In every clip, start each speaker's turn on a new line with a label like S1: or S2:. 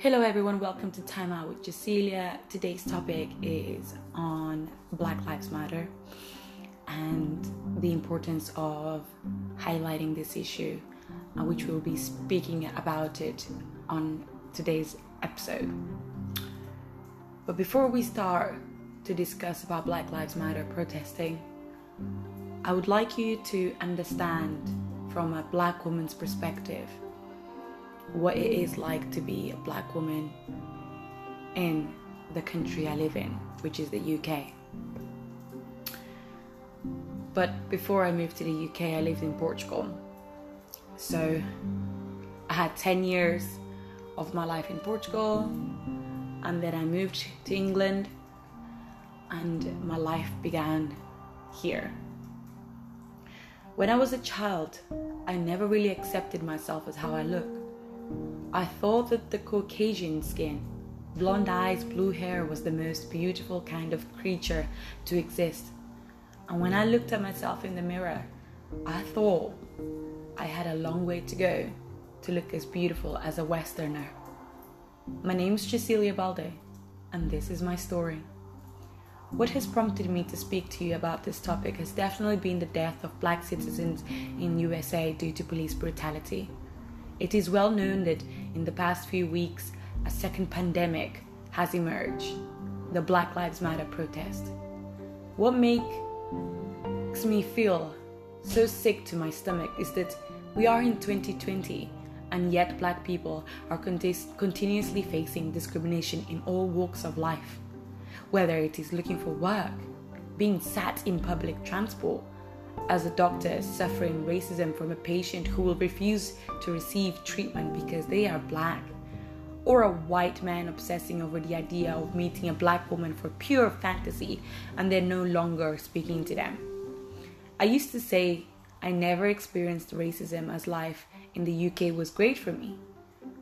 S1: Hello, everyone. Welcome to Time Out with Jacilia. Today's topic is on Black Lives Matter and the importance of highlighting this issue, uh, which we'll be speaking about it on today's episode. But before we start to discuss about Black Lives Matter protesting, I would like you to understand from a black woman's perspective what it is like to be a black woman in the country I live in, which is the UK. But before I moved to the UK, I lived in Portugal. So I had 10 years of my life in Portugal, and then I moved to England, and my life began here. When I was a child, I never really accepted myself as how I look. I thought that the Caucasian skin, blonde eyes, blue hair was the most beautiful kind of creature to exist. And when I looked at myself in the mirror, I thought I had a long way to go to look as beautiful as a Westerner. My name is Jacilia Balde, and this is my story. What has prompted me to speak to you about this topic has definitely been the death of black citizens in USA due to police brutality. It is well known that in the past few weeks, a second pandemic has emerged the Black Lives Matter protest. What makes me feel so sick to my stomach is that we are in 2020 and yet black people are continuously facing discrimination in all walks of life. Whether it is looking for work, being sat in public transport, as a doctor suffering racism from a patient who will refuse to receive treatment because they are black, or a white man obsessing over the idea of meeting a black woman for pure fantasy and then no longer speaking to them. I used to say I never experienced racism as life in the UK was great for me.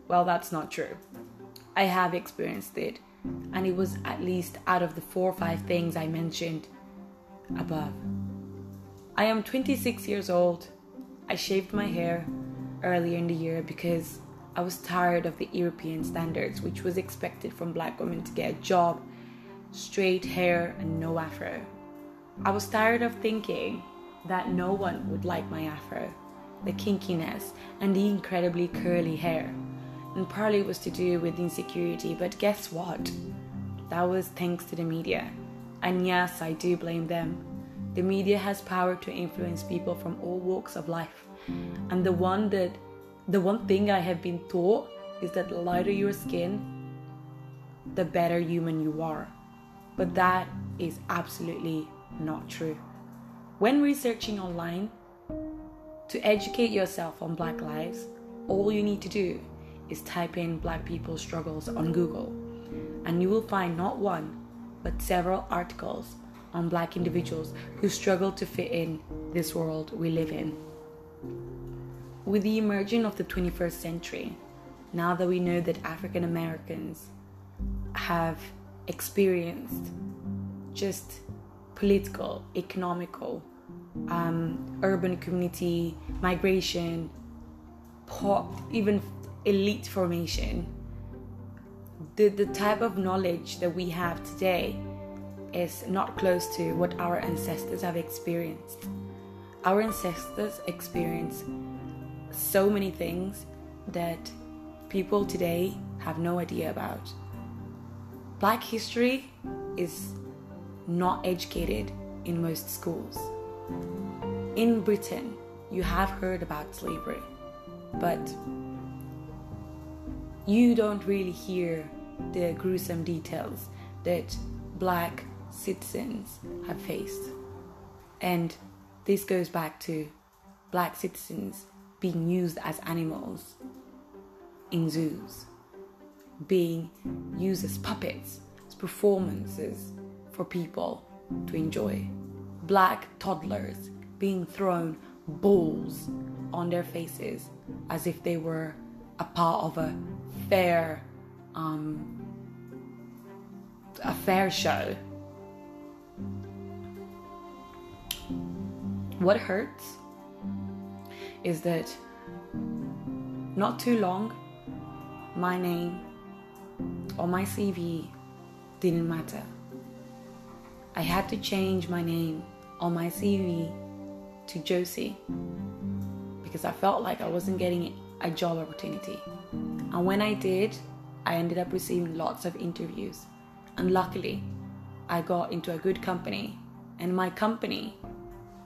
S1: Well, that's not true. I have experienced it, and it was at least out of the four or five things I mentioned above. I am 26 years old. I shaved my hair earlier in the year because I was tired of the European standards, which was expected from black women to get a job, straight hair, and no afro. I was tired of thinking that no one would like my afro, the kinkiness, and the incredibly curly hair. And partly it was to do with insecurity, but guess what? That was thanks to the media. And yes, I do blame them. The media has power to influence people from all walks of life. And the one that the one thing I have been taught is that the lighter your skin, the better human you are. But that is absolutely not true. When researching online, to educate yourself on Black lives, all you need to do is type in Black people struggles on Google, and you will find not one, but several articles on black individuals who struggle to fit in this world we live in. With the emerging of the 21st century, now that we know that African Americans have experienced just political, economical, um, urban community migration, pop, even elite formation, the, the type of knowledge that we have today is not close to what our ancestors have experienced. Our ancestors experienced so many things that people today have no idea about. Black history is not educated in most schools. In Britain, you have heard about slavery, but you don't really hear the gruesome details that black citizens have faced. And this goes back to black citizens being used as animals in zoos, being used as puppets, as performances for people to enjoy. Black toddlers being thrown balls on their faces as if they were a part of a fair um, a fair show What hurts is that not too long, my name on my CV didn't matter. I had to change my name on my CV to Josie because I felt like I wasn't getting a job opportunity. And when I did, I ended up receiving lots of interviews. And luckily, I got into a good company. And my company,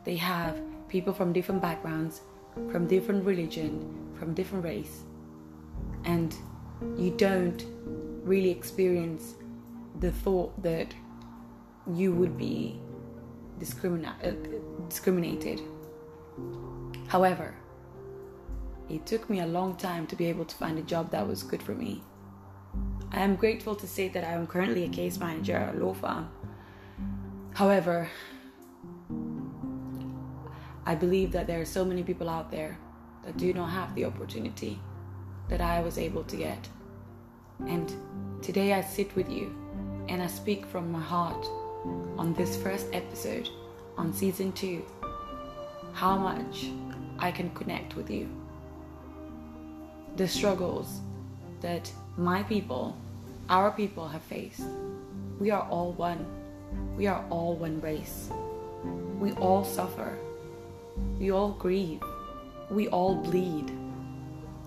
S1: they have people from different backgrounds, from different religion, from different race. And you don't really experience the thought that you would be discrimina- uh, discriminated. However, it took me a long time to be able to find a job that was good for me. I am grateful to say that I am currently a case manager at a law firm. However, I believe that there are so many people out there that do not have the opportunity that I was able to get. And today I sit with you and I speak from my heart on this first episode on season two how much I can connect with you. The struggles that my people, our people have faced. We are all one. We are all one race. We all suffer. We all grieve. We all bleed.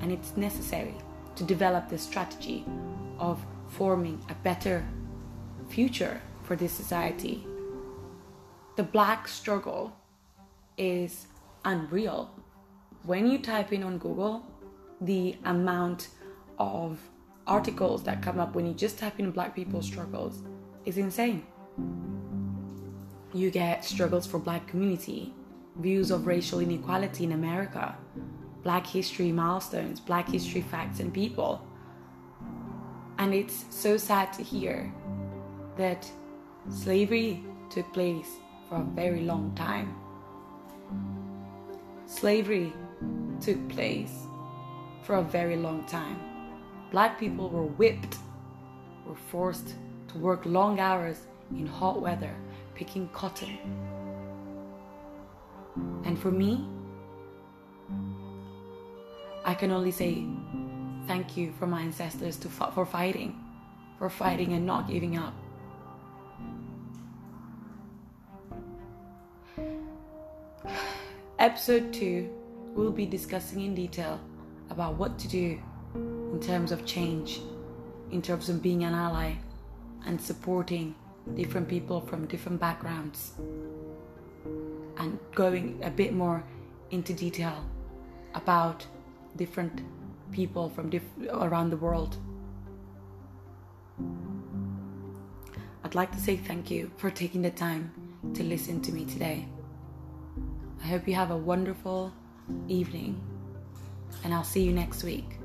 S1: And it's necessary to develop the strategy of forming a better future for this society. The black struggle is unreal. When you type in on Google, the amount of articles that come up when you just type in black people struggles is insane. You get struggles for black community, views of racial inequality in America, black history milestones, black history facts and people. And it's so sad to hear that slavery took place for a very long time. Slavery took place for a very long time. Black people were whipped, were forced to work long hours in hot weather picking cotton. And for me, I can only say thank you for my ancestors to, for fighting, for fighting and not giving up. Episode 2 we'll be discussing in detail about what to do in terms of change, in terms of being an ally and supporting different people from different backgrounds, and going a bit more into detail about different people from diff- around the world. I'd like to say thank you for taking the time to listen to me today. I hope you have a wonderful evening, and I'll see you next week.